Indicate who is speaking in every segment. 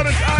Speaker 1: Jonas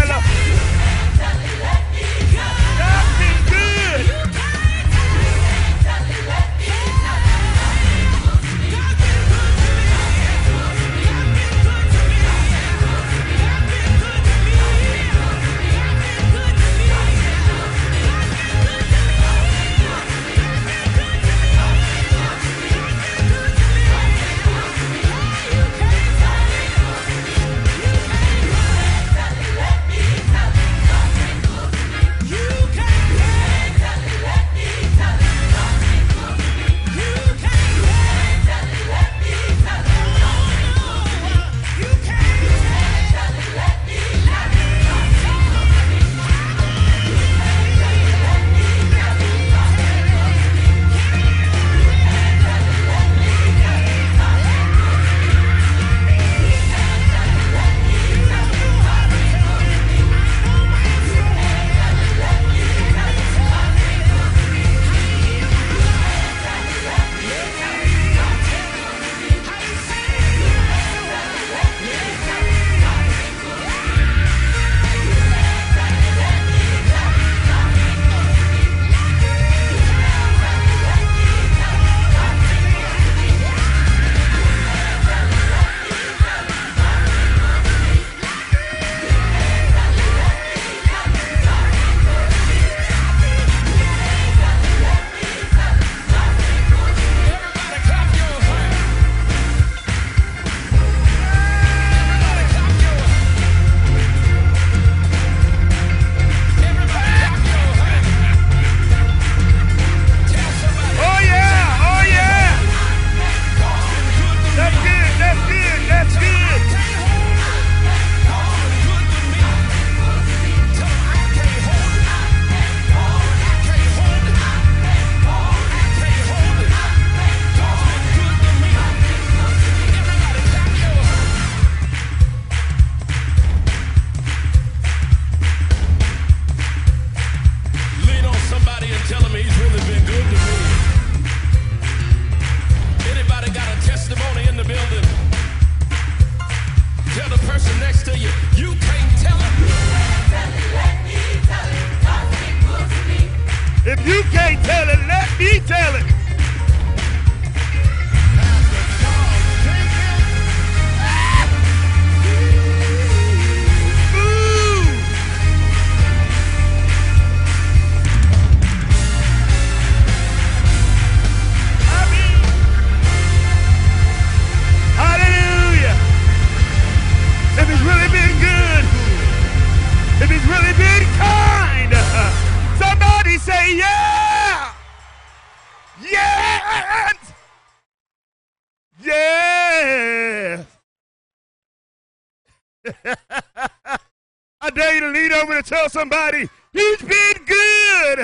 Speaker 1: I dare you to lean over to tell somebody, he's been good.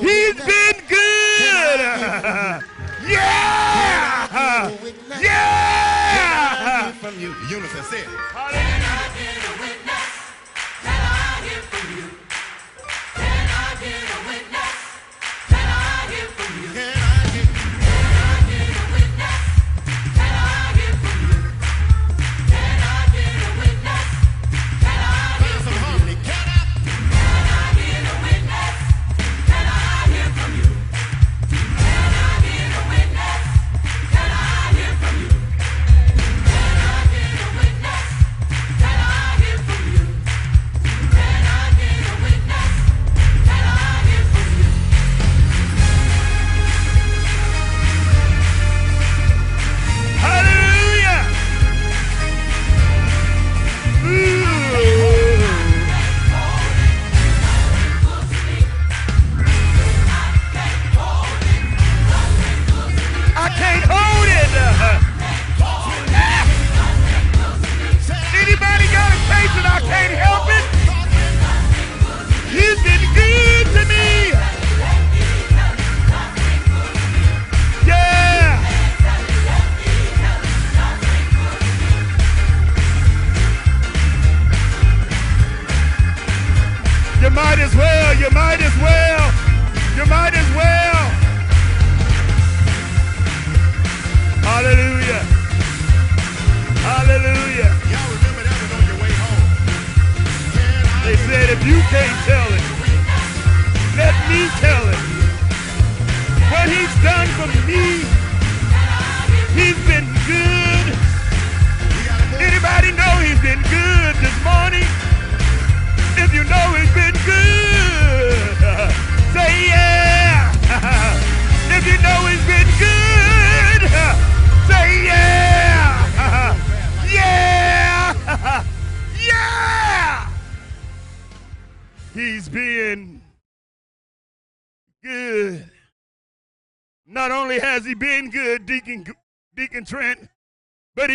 Speaker 1: He's been good. Yeah. Yeah.
Speaker 2: Unison said.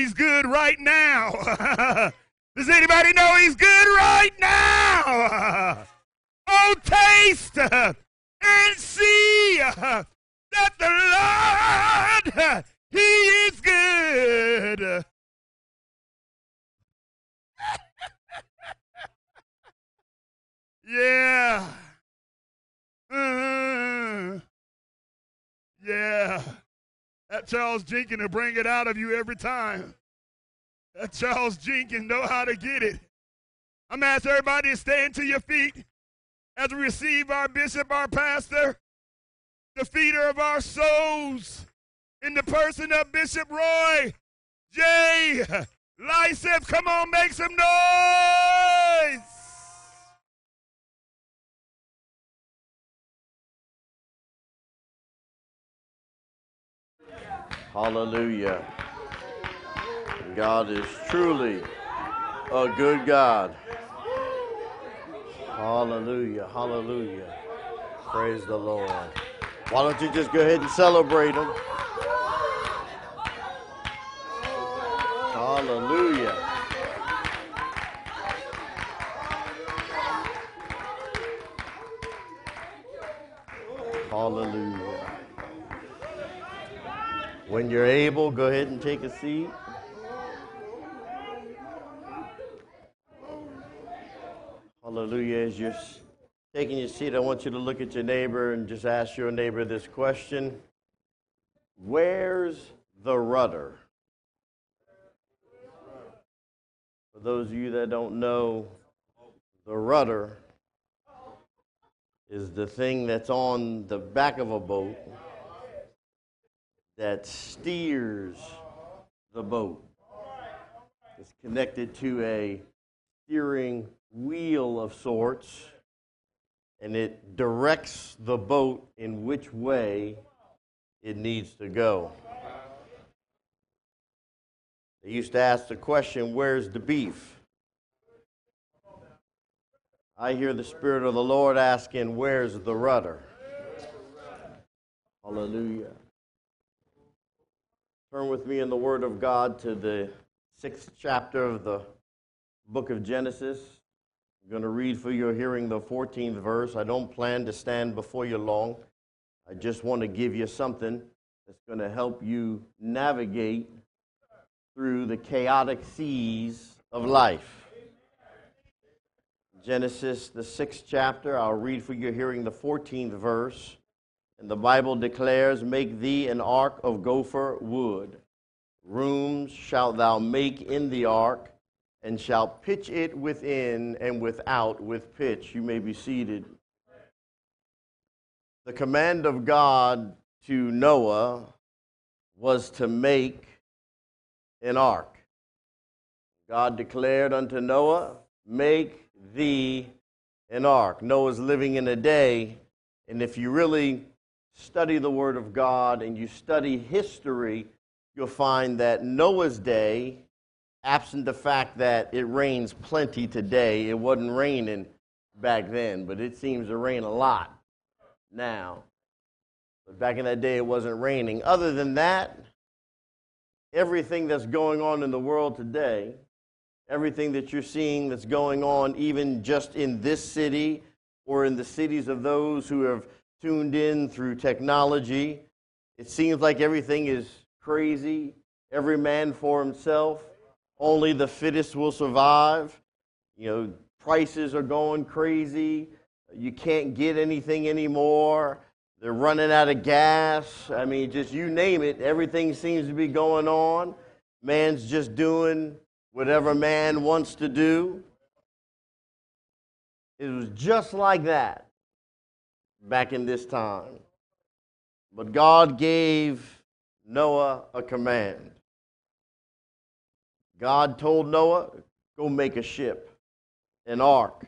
Speaker 1: He's good right now. Does anybody know he's good right now? Oh, taste and see that the Lord, he is good. yeah. Uh, yeah. That Charles Jenkins will bring it out of you every time. That Charles Jenkins know how to get it. I'm gonna everybody to stand to your feet as we receive our bishop, our pastor, the feeder of our souls, in the person of Bishop Roy J. Lisath. Come on, make some noise.
Speaker 3: Hallelujah. God is truly a good God. Hallelujah. Hallelujah. Praise the Lord. Why don't you just go ahead and celebrate Him? Hallelujah. Hallelujah. When you're able, go ahead and take a seat. Hallelujah. As you're taking your seat, I want you to look at your neighbor and just ask your neighbor this question Where's the rudder? For those of you that don't know, the rudder is the thing that's on the back of a boat that steers the boat. It's connected to a steering wheel of sorts, and it directs the boat in which way it needs to go. They used to ask the question, Where's the beef? I hear the Spirit of the Lord asking, Where's the rudder? Hallelujah. Turn with me in the Word of God to the sixth chapter of the book of Genesis. I'm going to read for your hearing the 14th verse. I don't plan to stand before you long. I just want to give you something that's going to help you navigate through the chaotic seas of life. Genesis, the sixth chapter, I'll read for your hearing the 14th verse. And the Bible declares, Make thee an ark of gopher wood. Rooms shalt thou make in the ark, and shalt pitch it within and without with pitch. You may be seated. The command of God to Noah was to make an ark. God declared unto Noah, Make thee an ark. Noah's living in a day, and if you really study the Word of God and you study history, you'll find that Noah's day, absent the fact that it rains plenty today, it wasn't raining back then, but it seems to rain a lot now. But back in that day, it wasn't raining. Other than that, everything that's going on in the world today, everything that you're seeing that's going on, even just in this city or in the cities of those who have tuned in through technology, it seems like everything is crazy, every man for himself, only the fittest will survive. You know, prices are going crazy. You can't get anything anymore. They're running out of gas. I mean, just you name it, everything seems to be going on. Man's just doing whatever man wants to do. It was just like that back in this time. But God gave Noah a command. God told Noah, go make a ship, an ark.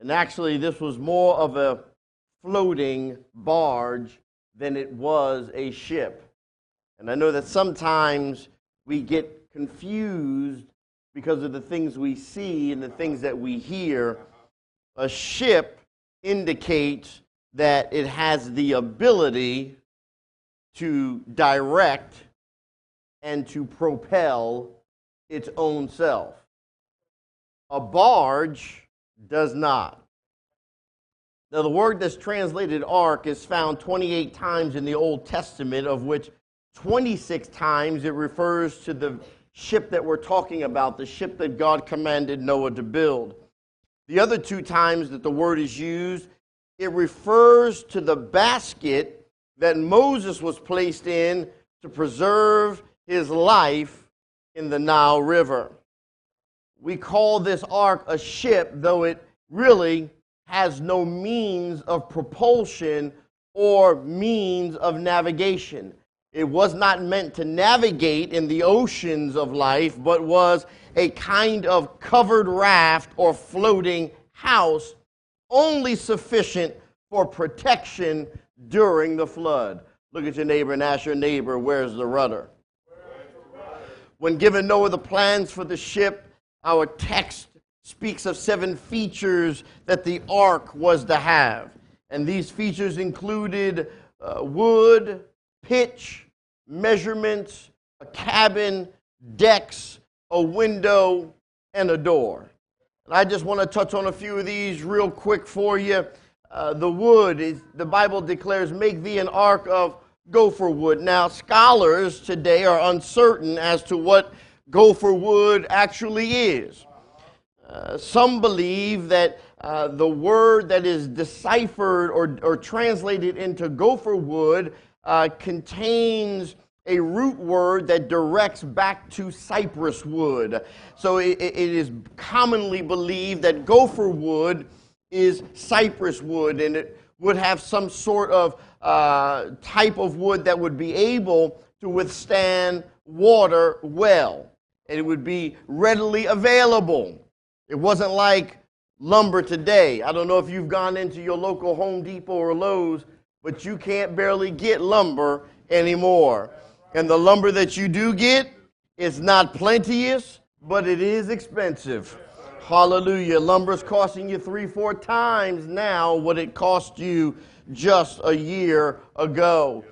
Speaker 3: And actually, this was more of a floating barge than it was a ship. And I know that sometimes we get confused because of the things we see and the things that we hear. A ship indicates that it has the ability to direct and to propel its own self. A barge does not. Now, the word that's translated ark is found 28 times in the Old Testament, of which 26 times it refers to the ship that we're talking about, the ship that God commanded Noah to build. The other two times that the word is used, it refers to the basket that Moses was placed in to preserve his life in the Nile River. We call this ark a ship, though it really has no means of propulsion or means of navigation. It was not meant to navigate in the oceans of life, but was a kind of covered raft or floating house, only sufficient for protection during the flood. Look at your neighbor and ask your neighbor, where's the rudder? When given Noah the plans for the ship, our text speaks of seven features that the ark was to have. And these features included uh, wood, pitch, measurements, a cabin, decks, a window, and a door. And I just want to touch on a few of these real quick for you. Uh, the wood, is, the Bible declares, make thee an ark of gopher wood. Now, scholars today are uncertain as to what gopher wood actually is. Uh, some believe that uh, the word that is deciphered or, or translated into gopher wood uh, contains a root word that directs back to cypress wood. So it, it is commonly believed that gopher wood is cypress wood and it would have some sort of uh, type of wood that would be able to withstand water well. And it would be readily available. It wasn't like lumber today. I don't know if you've gone into your local Home Depot or Lowe's but you can't barely get lumber anymore. And the lumber that you do get is not plenteous, but it is expensive. Hallelujah. Lumber's costing you three, four times now what it cost you just a year ago.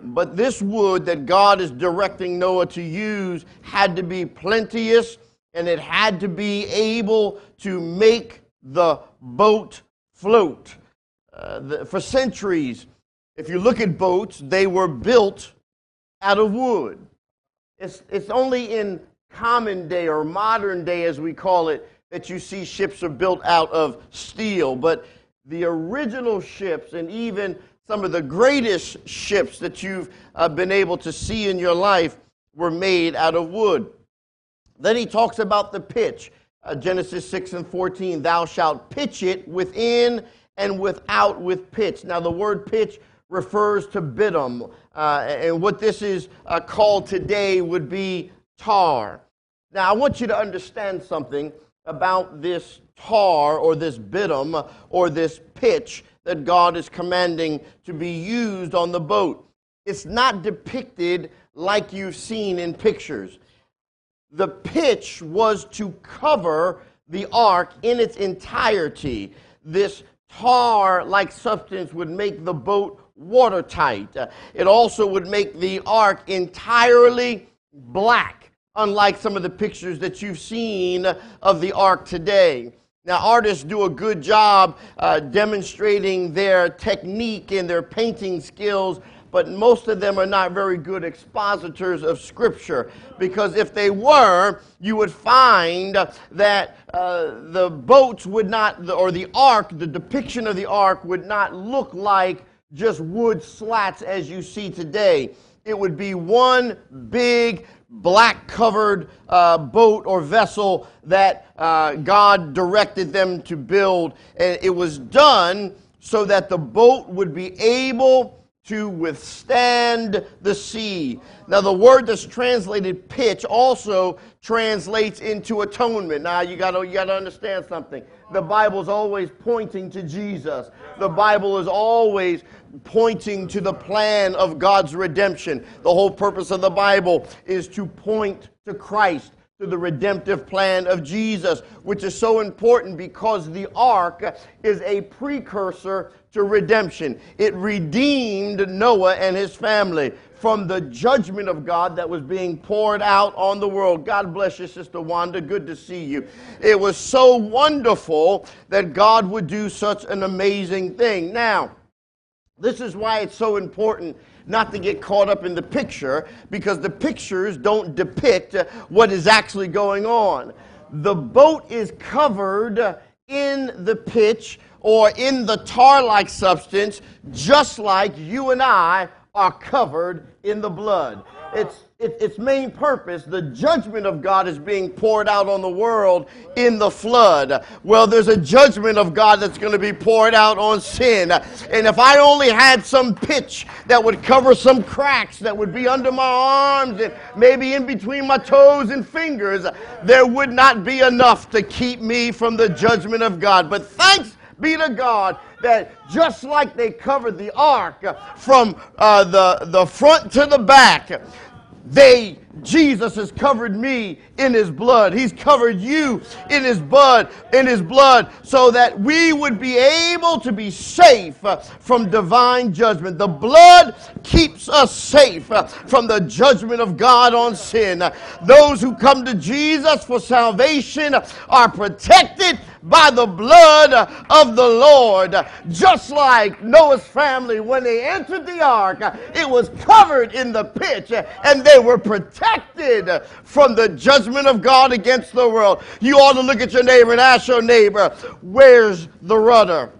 Speaker 3: But this wood that God is directing Noah to use had to be plenteous and it had to be able to make the boat float. Uh, the, for centuries, if you look at boats, they were built out of wood. It's, it's only in common day or modern day, as we call it, that you see ships are built out of steel. But the original ships, and even some of the greatest ships that you've uh, been able to see in your life, were made out of wood. Then he talks about the pitch. Uh, Genesis 6 and 14, thou shalt pitch it within and without with pitch. Now, the word pitch refers to bitumen. Uh, and what this is uh, called today would be tar. Now, I want you to understand something about this tar or this bitumen or this pitch that God is commanding to be used on the boat. It's not depicted like you've seen in pictures. The pitch was to cover the ark in its entirety. This tar like substance would make the boat watertight. Uh, it also would make the ark entirely black, unlike some of the pictures that you've seen of the ark today. Now, artists do a good job uh, demonstrating their technique and their painting skills, but most of them are not very good expositors of Scripture. Because if they were, you would find that uh, the boats would not, or the ark, the depiction of the ark would not look like just wood slats as you see today. It would be one big black covered uh, boat or vessel that uh, God directed them to build. And it was done so that the boat would be able to withstand the sea. Now, the word that's translated pitch also translates into atonement. Now, you got you to understand something. The Bible is always pointing to Jesus, the Bible is always pointing to the plan of God's redemption. The whole purpose of the Bible is to point to Christ to the redemptive plan of Jesus, which is so important because the ark is a precursor to redemption. It redeemed Noah and his family from the judgment of God that was being poured out on the world. God bless you, Sister Wanda. Good to see you. It was so wonderful that God would do such an amazing thing. Now, this is why it's so important not to get caught up in the picture because the pictures don't depict what is actually going on. The boat is covered in the pitch or in the tar like substance, just like you and I are covered in the blood. It's it, its main purpose, the judgment of God is being poured out on the world in the flood. Well, there's a judgment of God that's going to be poured out on sin. And if I only had some pitch that would cover some cracks that would be under my arms and maybe in between my toes and fingers, there would not be enough to keep me from the judgment of God. But thanks be to God that just like they covered the ark from uh, the, the front to the back, they, Jesus has covered me in his blood. He's covered you in his blood, in his blood, so that we would be able to be safe uh, from divine judgment. The blood keeps us safe uh, from the judgment of God on sin. Those who come to Jesus for salvation are protected by the blood of the Lord. Just like Noah's family, when they entered the ark, it was covered in the pitch and they were protected from the judgment of God against the world. You ought to look at your neighbor and ask your neighbor, Where's the rudder?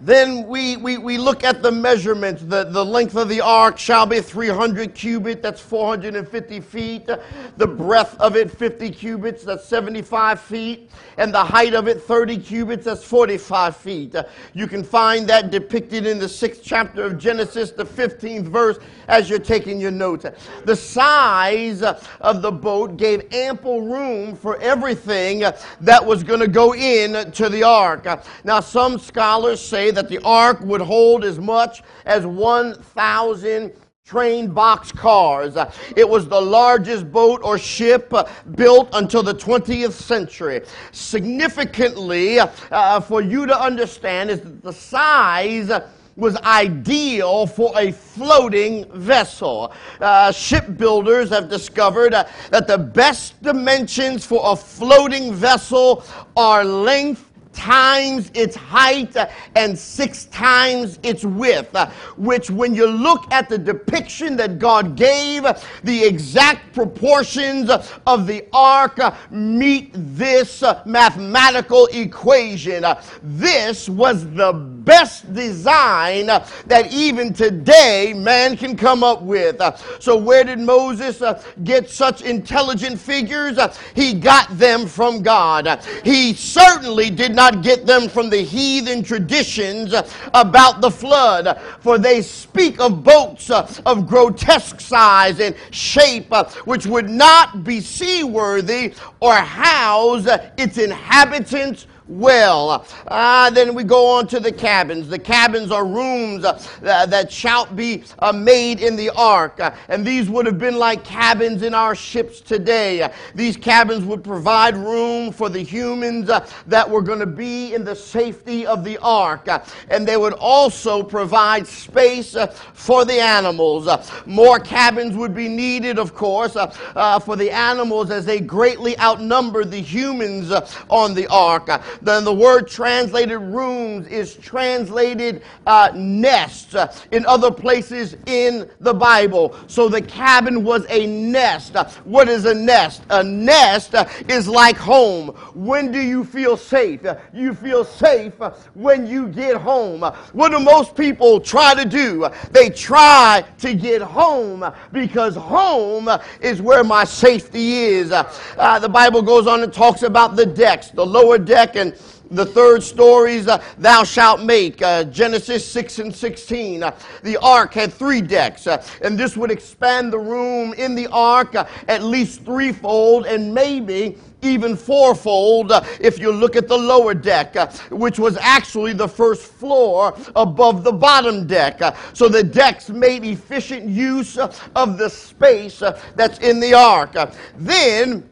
Speaker 3: Then we, we, we look at the measurements. The, the length of the ark shall be 300 cubits, that's 450 feet. The breadth of it, 50 cubits, that's 75 feet. And the height of it, 30 cubits, that's 45 feet. You can find that depicted in the sixth chapter of Genesis, the 15th verse, as you're taking your notes. The size of the boat gave ample room for everything that was going to go in to the ark. Now, some scholars say that the ark would hold as much as 1,000 train box cars. It was the largest boat or ship built until the 20th century. Significantly, uh, for you to understand, is that the size was ideal for a floating vessel. Uh, shipbuilders have discovered uh, that the best dimensions for a floating vessel are length times its height and six times its width, which, when you look at the depiction that God gave, the exact proportions of the ark meet this mathematical equation. This was the best design that even today man can come up with. So, where did Moses get such intelligent figures? He got them from God. He certainly did not not get them from the heathen traditions about the flood, for they speak of boats uh, of grotesque size and shape, uh, which would not be seaworthy or house its inhabitants well. Uh, then we go on to the cabins. The cabins are rooms uh, that shall be uh, made in the ark. Uh, and these would have been like cabins in our ships today. these cabins would provide room for the humans uh, that were going to be in the safety of the ark. Uh, and they would also provide space for the animals. more cabins would be needed, of course, for the animals as they greatly outnumbered the humans on the ark. The, the word translated rooms is translated uh, nests uh, in other places in the Bible. So the cabin was a nest. What is a nest? A nest is like home. When do you feel safe? You feel safe when you get home. What do most people try to do? They try to get home because home is where my safety is. Uh, the Bible goes on and talks about the decks, the lower deck and the third stories uh, thou shalt make. Uh, Genesis 6 and 16. Uh, the ark had three decks, uh, and this would expand the room in the ark uh, at least threefold and maybe even fourfold uh, if you look at the lower deck, which was actually the first floor above the bottom deck. So the decks made efficient use of the space that's in the ark. Then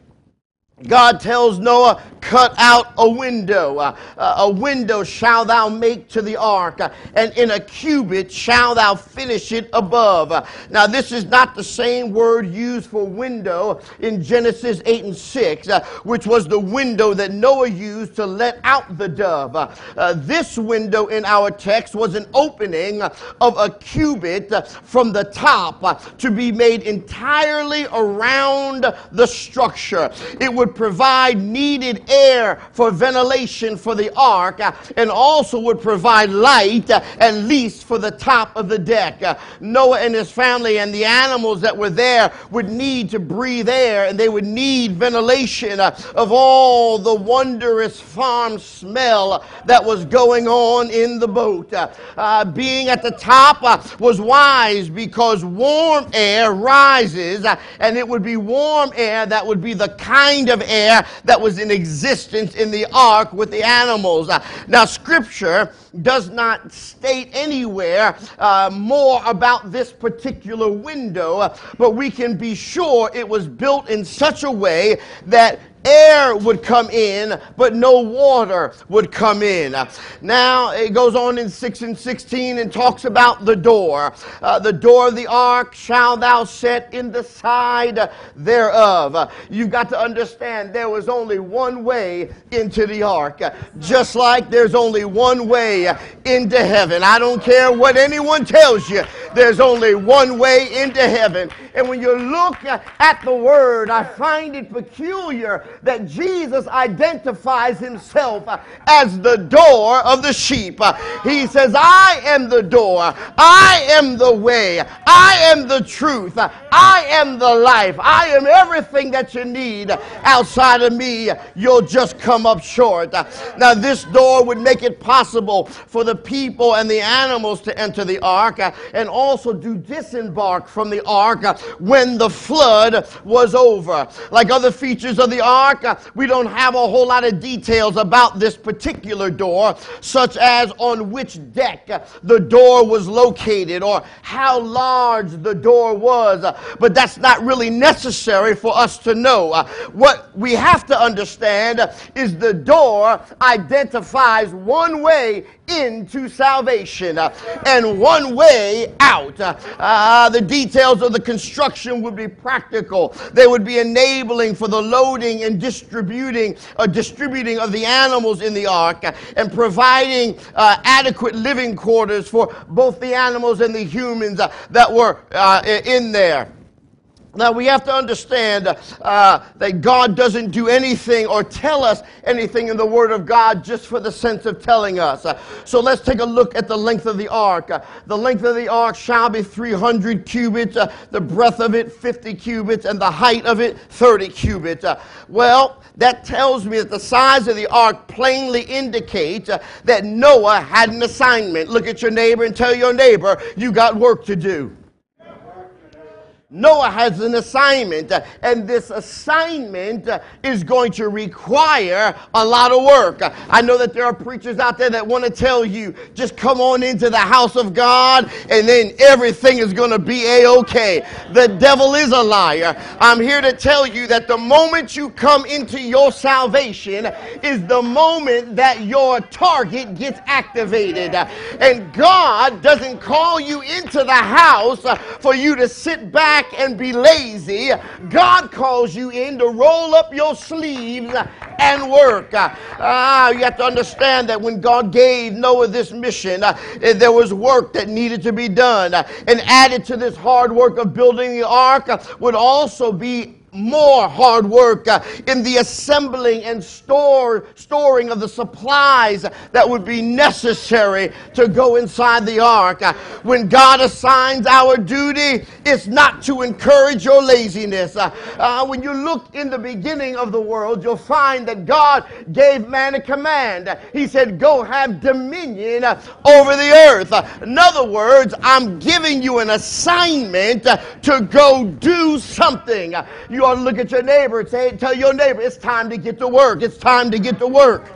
Speaker 3: God tells Noah, cut out a window. Uh, uh, a window shall thou make to the ark, uh, and in a cubit shall thou finish it above. Uh, now, this is not the same word used for window in Genesis 8 and 6, uh, which was the window that Noah used to let out the dove. This window in our text was an opening of a cubit from the top to be made entirely around the structure. It would provide needed air for ventilation for the ark uh, and also would provide light uh, at least for the top of the deck. Uh, Noah and his family and the animals that were there would need to breathe air and they would need ventilation of all the wondrous farm smell that was going on in the boat. Uh, being at the top was wise because warm air rises and it would be warm air that would be the kind of air that was in existence in the ark with the animals. Uh, now, scripture does not state anywhere uh, more about this particular window, uh, but we can be sure it was built in such a way that air would come in, but no water would come in. Now, it goes on in 6 and 16 and talks about the door. Uh, the door of the ark shall thou set in the side thereof. You've got to understand there was only one way into the ark, just like there's only one way into heaven. I don't care what anyone tells you, there's only one way into heaven. And when you look at the word, I find it peculiar that Jesus identifies himself as the door of the sheep. He says, I am the door, I am the way, I am the truth, I am the life, I am everything that you need. Outside of me, you'll just come up short. Now, this door would make it possible for the people and the animals to enter the ark and also to disembark from the ark when the flood was over. Like other features of the ark, uh, we don't have a whole lot of details about this particular door, such as on which deck the door was located or how large the door was. But that's not really necessary for us to know. What we have to understand is the door identifies one way into salvation uh, and one way out. Uh, uh, the details of the construction would be practical. They would be enabling for the loading and distributing, uh, distributing of the animals in the ark, and providing adequate living quarters for both the animals and the humans that were in there. Now we have to understand uh, that God doesn't do anything or tell us anything in the Word of God just for the sense of telling us. Uh, so let's take a look at the length of the ark. Uh, the length of the ark shall be 300 cubits, uh, the breadth of it 50 cubits, and the height of it 30 cubits. Well, that tells me that the size of the ark plainly indicates that Noah had an assignment. Look at your neighbor and tell your neighbor, you got work to do. Noah has an assignment, and this assignment is going to require a lot of work. I know that there are preachers out there that want to tell you just come on into the house of God and then everything is going to be a okay. The devil is a liar. I'm here to tell you that the moment you come into your salvation is the moment that your target gets activated. And God doesn't call you into the house for you to sit back and be lazy. God calls you in to roll up your sleeves and work. Ah, you have to understand that when God gave Noah this mission, uh, there was work that needed to be done. Uh, and added to this hard work of building the ark uh, would also be more hard work uh, in the assembling and store, storing of the supplies that would be necessary to go inside the ark. Uh, when God assigns our duty, it's not to encourage your laziness. Uh, when you look in the beginning of the world, you'll find that God gave man a command. He said, Go have dominion over the earth. In other words, I'm giving you an assignment to go do something. You ought to look at your neighbor and say, tell your neighbor, it's time to get to work. It's time to get to work.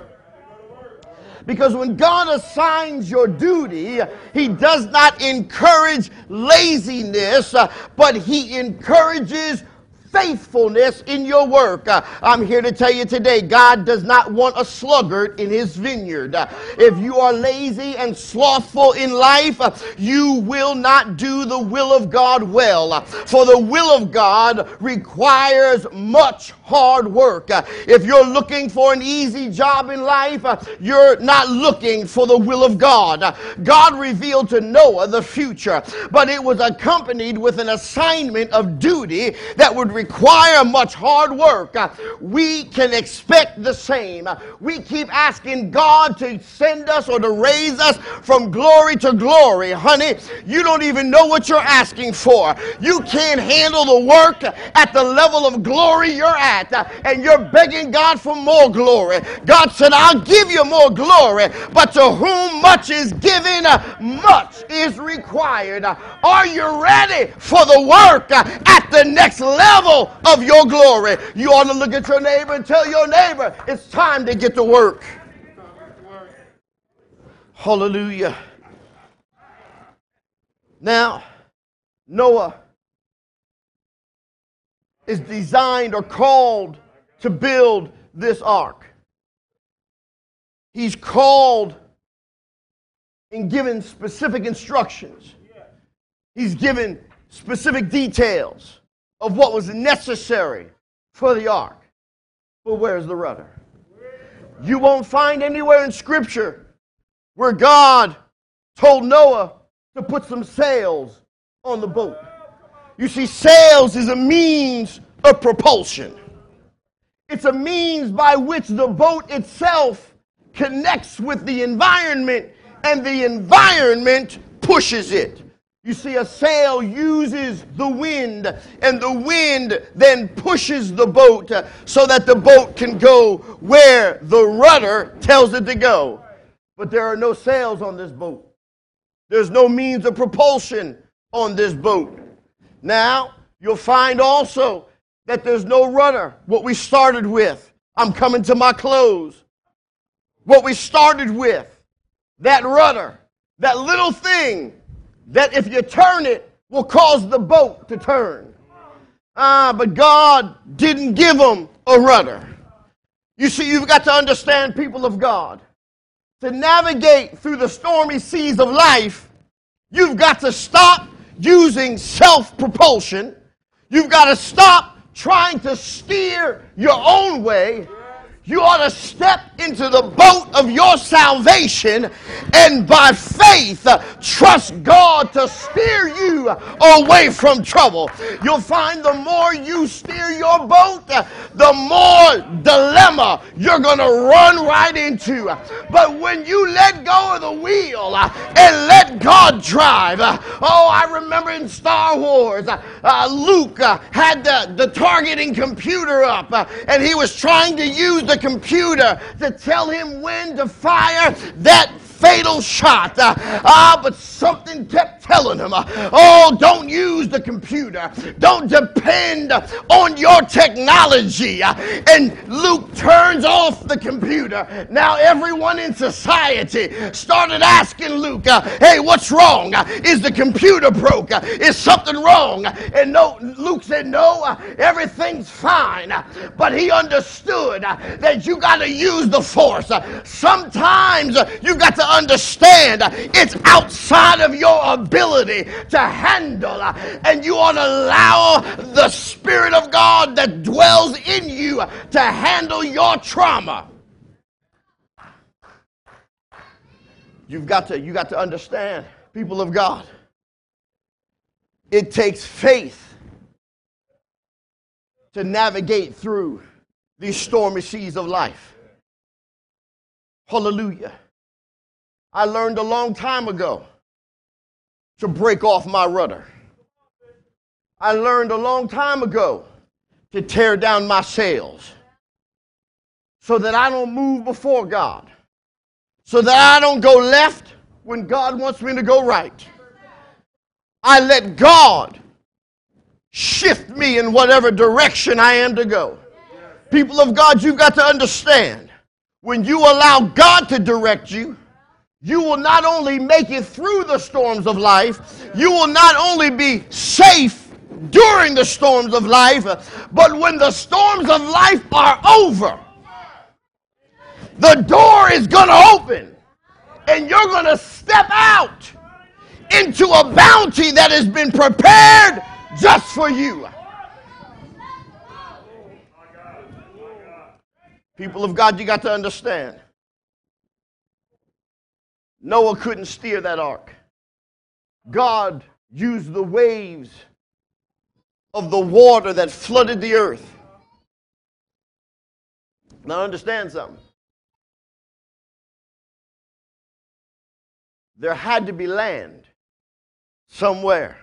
Speaker 3: Because when God assigns your duty, He does not encourage laziness, but He encourages faithfulness in your work. Uh, I'm here to tell you today, God does not want a sluggard in his vineyard. Uh, if you are lazy and slothful in life, uh, you will not do the will of God well. Uh, for the will of God requires much hard work. Uh, if you're looking for an easy job in life, uh, you're not looking for the will of God. God revealed to Noah the future, but it was accompanied with an assignment of duty that would require much hard work, uh, we can expect the same. We keep asking God to send us or to raise us from glory to glory. Honey, you don't even know what you're asking for. You can't handle the work at the level of glory you're at, uh, and you're begging God for more glory. God said, I'll give you more glory, but to whom much is given, uh, much is required. Are you ready for the work at the next level of your glory. You ought to look at your neighbor and tell your neighbor it's time to get to work. Hallelujah. Now, Noah is designed or called to build this ark. He's called and given specific instructions. He's given specific details of what was necessary for the ark. But where's the rudder? You won't find anywhere in Scripture where God told Noah to put some sails on the boat. You see, sails is a means of propulsion, it's a means by which the boat itself connects with the environment, and the environment pushes it. You see, a sail uses the wind, and the wind then pushes the boat so that the boat can go where the rudder tells it to go. But there are no sails on this boat, there's no means of propulsion on this boat. Now, you'll find also that there's no rudder, what we started with. I'm coming to my close. What we started with, that rudder, that little thing that if you turn it, will cause the boat to turn. Ah, but God didn't give them a rudder. You see, you've got to understand, people of God, to navigate through the stormy seas of life, you've got to stop using self propulsion. You've got to stop trying to steer your own way you ought to step into the boat of your salvation and by faith trust God to steer you away from trouble. You'll find the more you steer your boat, the more dilemma you're going to run right into. But when you let go of the wheel and let God drive, oh, I remember in Star Wars, uh, Luke uh, had the, the targeting computer up uh, and he was trying to use the computer to tell him when to fire that fatal shot. Uh, ah, but something kept telling him, uh, oh, don't use the computer. Don't depend on your technology. And Luke turns off the computer. Now everyone in society started asking Luke, hey, what's wrong? Is the computer broke? Is something wrong? And no, Luke said, no, everything's fine. But he understood that you got to use the force. Sometimes you got to understand it's outside of your ability ability to handle, and you ought to allow the Spirit of God that dwells in you to handle your trauma. You've got to, you got to understand, people of God. It takes faith to navigate through these stormy seas of life. Hallelujah. I learned a long time ago to break off my rudder. I learned a long time ago to tear down my sails so that I don't move before God, so that I don't go left when God wants me to go right. I let God shift me in whatever direction I am to go. People of God, you've got to understand when you allow God to direct you, you will not only make it through the storms of life, you will not only be safe during the storms of life, but when the storms of life are over, the door is going to open and you're going to step out into a bounty that has been prepared just for you. People of God, you got to understand. Noah couldn't steer that ark. God used the waves of the water that flooded the earth. Now, understand something. There had to be land somewhere.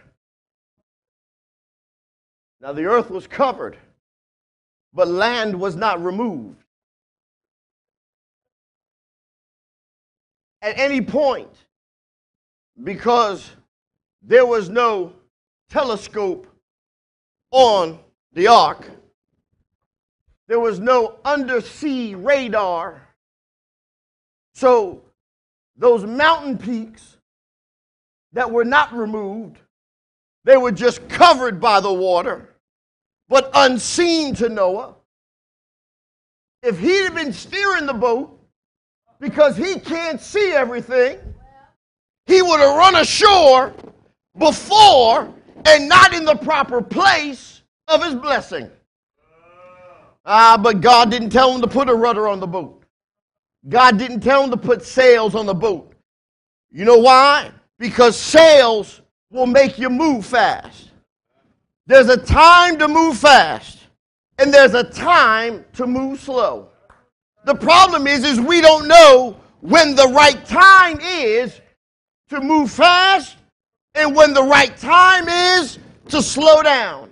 Speaker 3: Now, the earth was covered, but land was not removed. At any point, because there was no telescope on the ark, there was no undersea radar. So, those mountain peaks that were not removed they were just covered by the water, but unseen to Noah. If he'd have been steering the boat, because he can't see everything, he would have run ashore before and not in the proper place of his blessing. Ah, but God didn't tell him to put a rudder on the boat. God didn't tell him to put sails on the boat. You know why? Because sails will make you move fast. There's a time to move fast, and there's a time to move slow. The problem is, is we don't know when the right time is to move fast and when the right time is to slow down.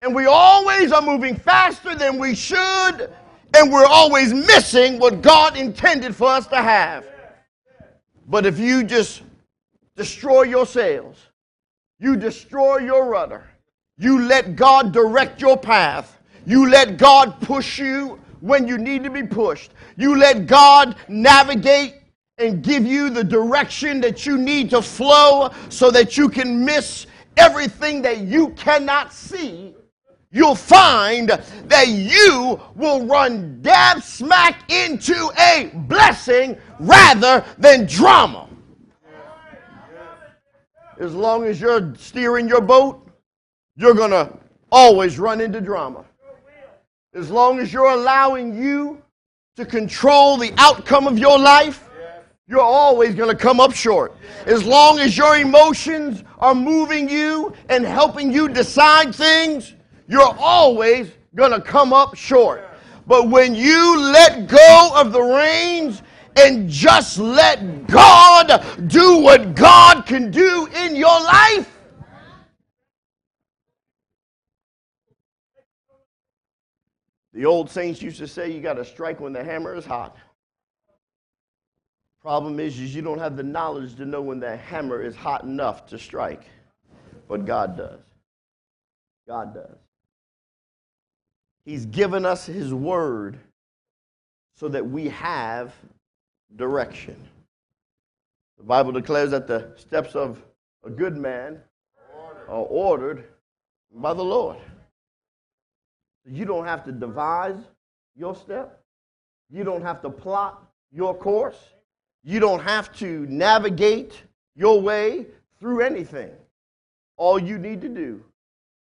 Speaker 3: And we always are moving faster than we should, and we're always missing what God intended for us to have. But if you just destroy your sails. You destroy your rudder. You let God direct your path. You let God push you when you need to be pushed. You let God navigate and give you the direction that you need to flow so that you can miss everything that you cannot see. You'll find that you will run dab smack into a blessing rather than drama. As long as you're steering your boat, you're going to always run into drama. As long as you're allowing you to control the outcome of your life, you're always going to come up short. As long as your emotions are moving you and helping you decide things, you're always going to come up short. But when you let go of the reins and just let God do what God can do in your life. The old saints used to say you got to strike when the hammer is hot. Problem is, is you don't have the knowledge to know when the hammer is hot enough to strike. But God does. God does. He's given us His word so that we have direction. The Bible declares that the steps of a good man are ordered by the Lord. You don't have to devise your step. You don't have to plot your course. You don't have to navigate your way through anything. All you need to do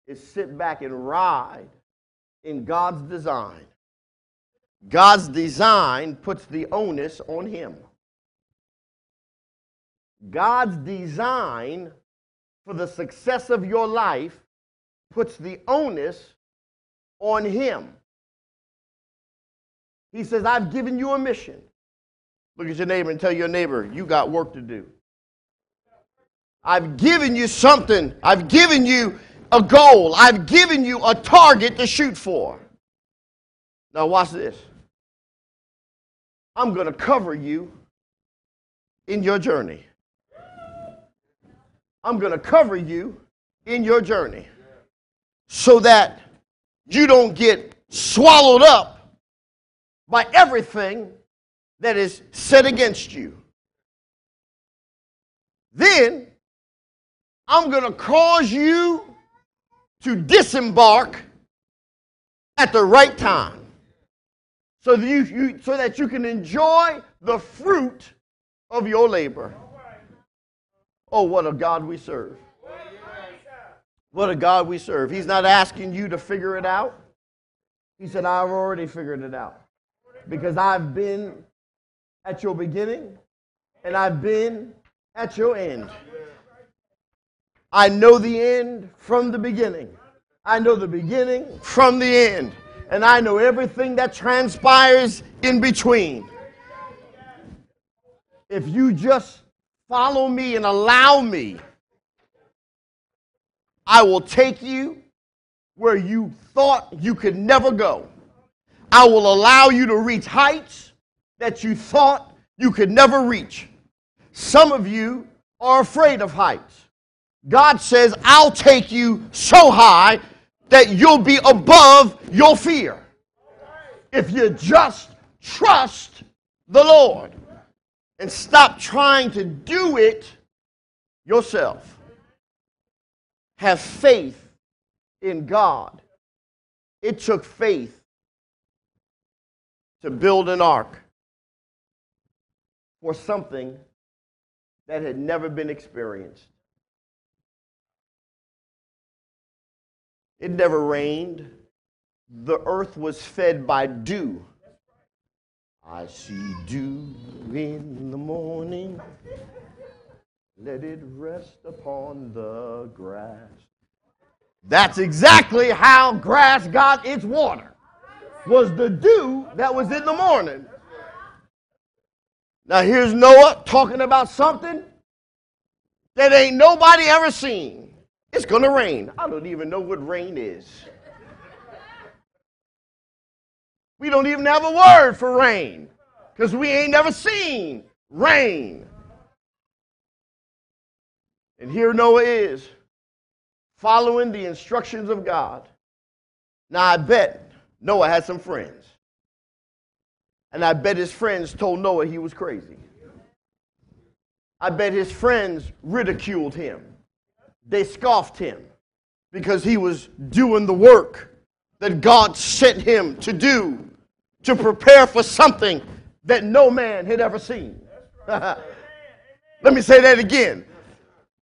Speaker 3: is sit back and ride in God's design. God's design puts the onus on Him. God's design for the success of your life puts the onus on Him. He says, I've given you a mission. Look at your neighbor and tell your neighbor, you got work to do. I've given you something. I've given you a goal. I've given you a target to shoot for. Now, watch this. I'm going to cover you in your journey. I'm going to cover you in your journey so that you don't get swallowed up by everything that is set against you. Then I'm going to cause you to disembark at the right time so that you, you, so that you can enjoy the fruit of your labor. Oh, what a God we serve. What a God we serve. He's not asking you to figure it out. He said, I've already figured it out because I've been at your beginning and I've been at your end. I know the end from the beginning. I know the beginning from the end. And I know everything that transpires in between. If you just follow me and allow me, I will take you where you thought you could never go. I will allow you to reach heights that you thought you could never reach. Some of you are afraid of heights. God says, I'll take you so high that you'll be above your fear. If you just trust the Lord and stop trying to do it yourself. Have faith in God. It took faith to build an ark for something that had never been experienced. It never rained. The earth was fed by dew. I see dew in the morning. Let it rest upon the grass. That's exactly how grass got its water. Was the dew that was in the morning. Now here's Noah talking about something that ain't nobody ever seen. It's going to rain. I don't even know what rain is. We don't even have a word for rain because we ain't never seen rain. And here Noah is following the instructions of God. Now, I bet Noah had some friends. And I bet his friends told Noah he was crazy. I bet his friends ridiculed him. They scoffed him because he was doing the work that God sent him to do to prepare for something that no man had ever seen. Let me say that again.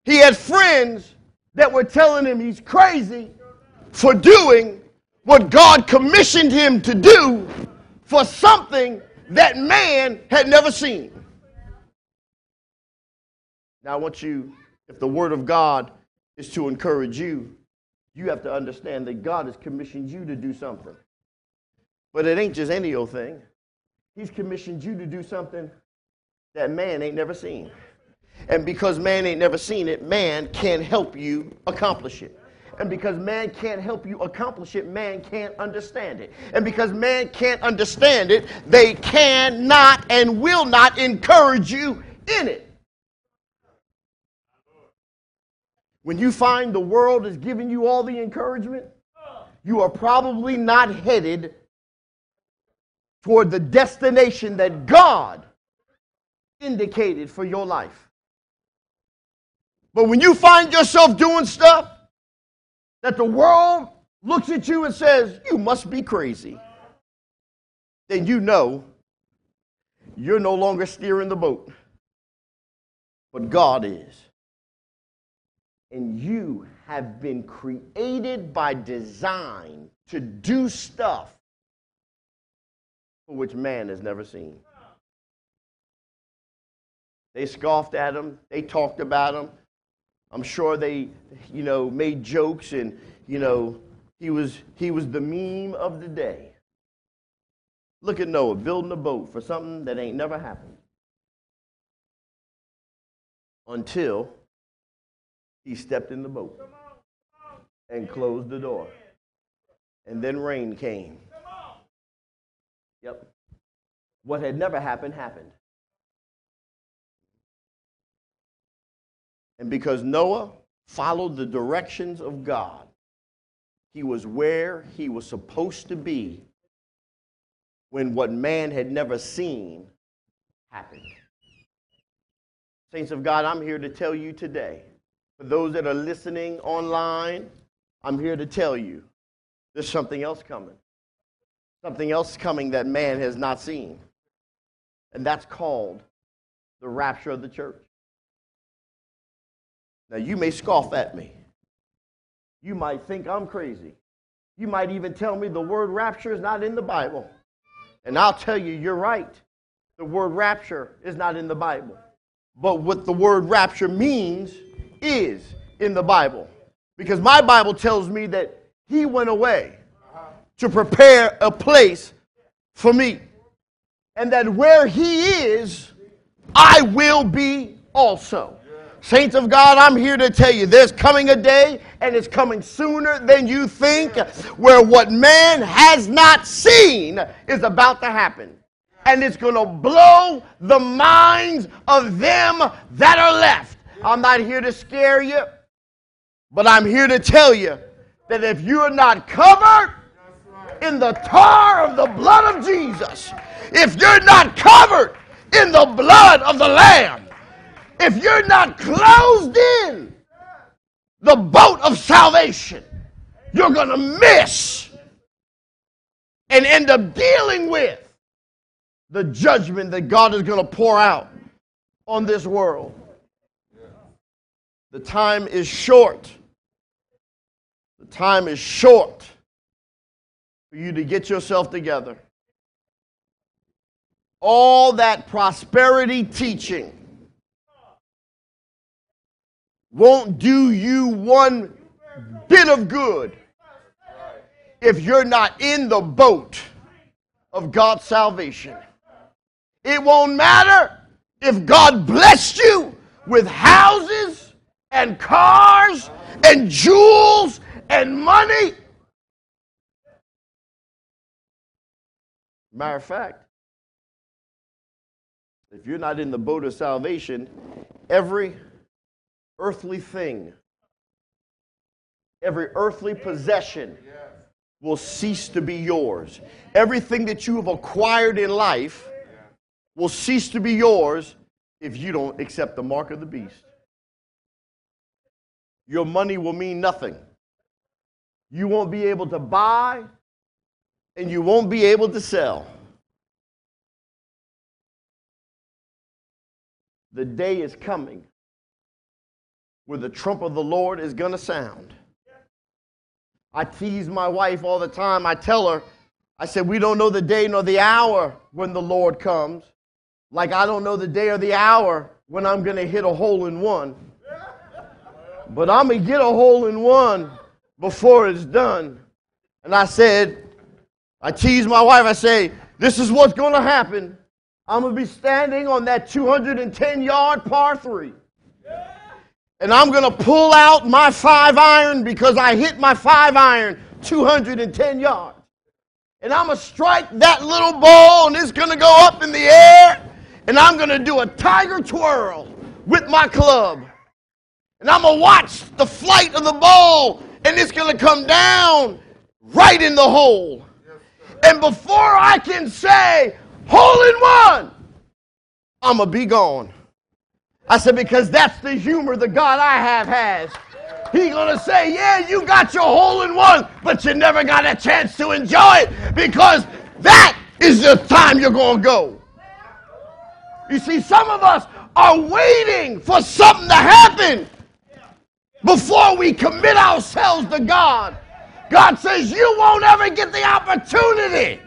Speaker 3: He had friends that were telling him he's crazy for doing what God commissioned him to do for something that man had never seen. Now, I want you, if the Word of God is to encourage you, you have to understand that God has commissioned you to do something. But it ain't just any old thing. He's commissioned you to do something that man ain't never seen. And because man ain't never seen it, man can't help you accomplish it. And because man can't help you accomplish it, man can't understand it. And because man can't understand it, they cannot and will not encourage you in it. When you find the world is giving you all the encouragement, you are probably not headed toward the destination that God indicated for your life. But when you find yourself doing stuff that the world looks at you and says, You must be crazy, then you know you're no longer steering the boat, but God is. And you have been created by design to do stuff for which man has never seen. They scoffed at him, they talked about him. I'm sure they, you know, made jokes and, you know, he was, he was the meme of the day. Look at Noah building a boat for something that ain't never happened. Until he stepped in the boat and closed the door. And then rain came. Yep. What had never happened happened. And because Noah followed the directions of God, he was where he was supposed to be when what man had never seen happened. Saints of God, I'm here to tell you today, for those that are listening online, I'm here to tell you there's something else coming. Something else coming that man has not seen. And that's called the rapture of the church. Now, you may scoff at me. You might think I'm crazy. You might even tell me the word rapture is not in the Bible. And I'll tell you, you're right. The word rapture is not in the Bible. But what the word rapture means is in the Bible. Because my Bible tells me that he went away to prepare a place for me. And that where he is, I will be also. Saints of God, I'm here to tell you there's coming a day, and it's coming sooner than you think, where what man has not seen is about to happen. And it's going to blow the minds of them that are left. I'm not here to scare you, but I'm here to tell you that if you're not covered in the tar of the blood of Jesus, if you're not covered in the blood of the Lamb, if you're not closed in the boat of salvation, you're going to miss and end up dealing with the judgment that God is going to pour out on this world. The time is short. The time is short for you to get yourself together. All that prosperity teaching won't do you one bit of good if you're not in the boat of God's salvation. It won't matter if God blessed you with houses and cars and jewels and money. Matter of fact, if you're not in the boat of salvation, every earthly thing, every earthly possession will cease to be yours. Everything that you have acquired in life will cease to be yours if you don't accept the mark of the beast. Your money will mean nothing. You won't be able to buy and you won't be able to sell. The day is coming where the trump of the Lord is going to sound. I tease my wife all the time. I tell her, I said, we don't know the day nor the hour when the Lord comes. Like I don't know the day or the hour when I'm going to hit a hole in one. But I'm going to get a hole in one before it's done. And I said, I tease my wife. I say, this is what's going to happen. I'm going to be standing on that 210 yard par three and I'm going to pull out my five iron because I hit my five iron 210 yards. And I'm going to strike that little ball and it's going to go up in the air and I'm going to do a tiger twirl with my club. And I'm going to watch the flight of the ball and it's going to come down right in the hole. And before I can say hole in one, I'm going to be gone. I said, because that's the humor the God I have has. He gonna say, yeah, you got your hole in one, but you never got a chance to enjoy it because that is the time you're gonna go. You see, some of us are waiting for something to happen before we commit ourselves to God, God says you won't ever get the opportunity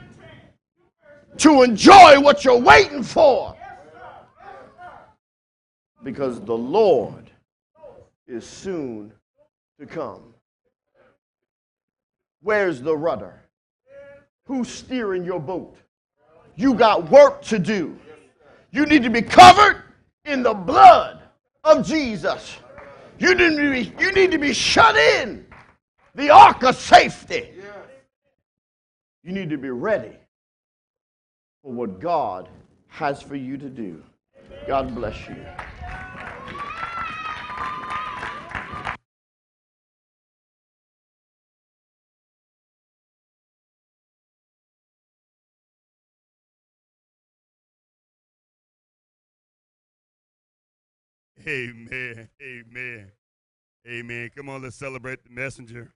Speaker 3: to enjoy what you're waiting for. Because the Lord is soon to come. Where's the rudder? Who's steering your boat? You got work to do. You need to be covered in the blood of Jesus. You need to be, you need to be shut in the ark of safety. You need to be ready for what God has for you to do. God bless you.
Speaker 1: Amen. Amen. Amen. Come on, let's celebrate the messenger.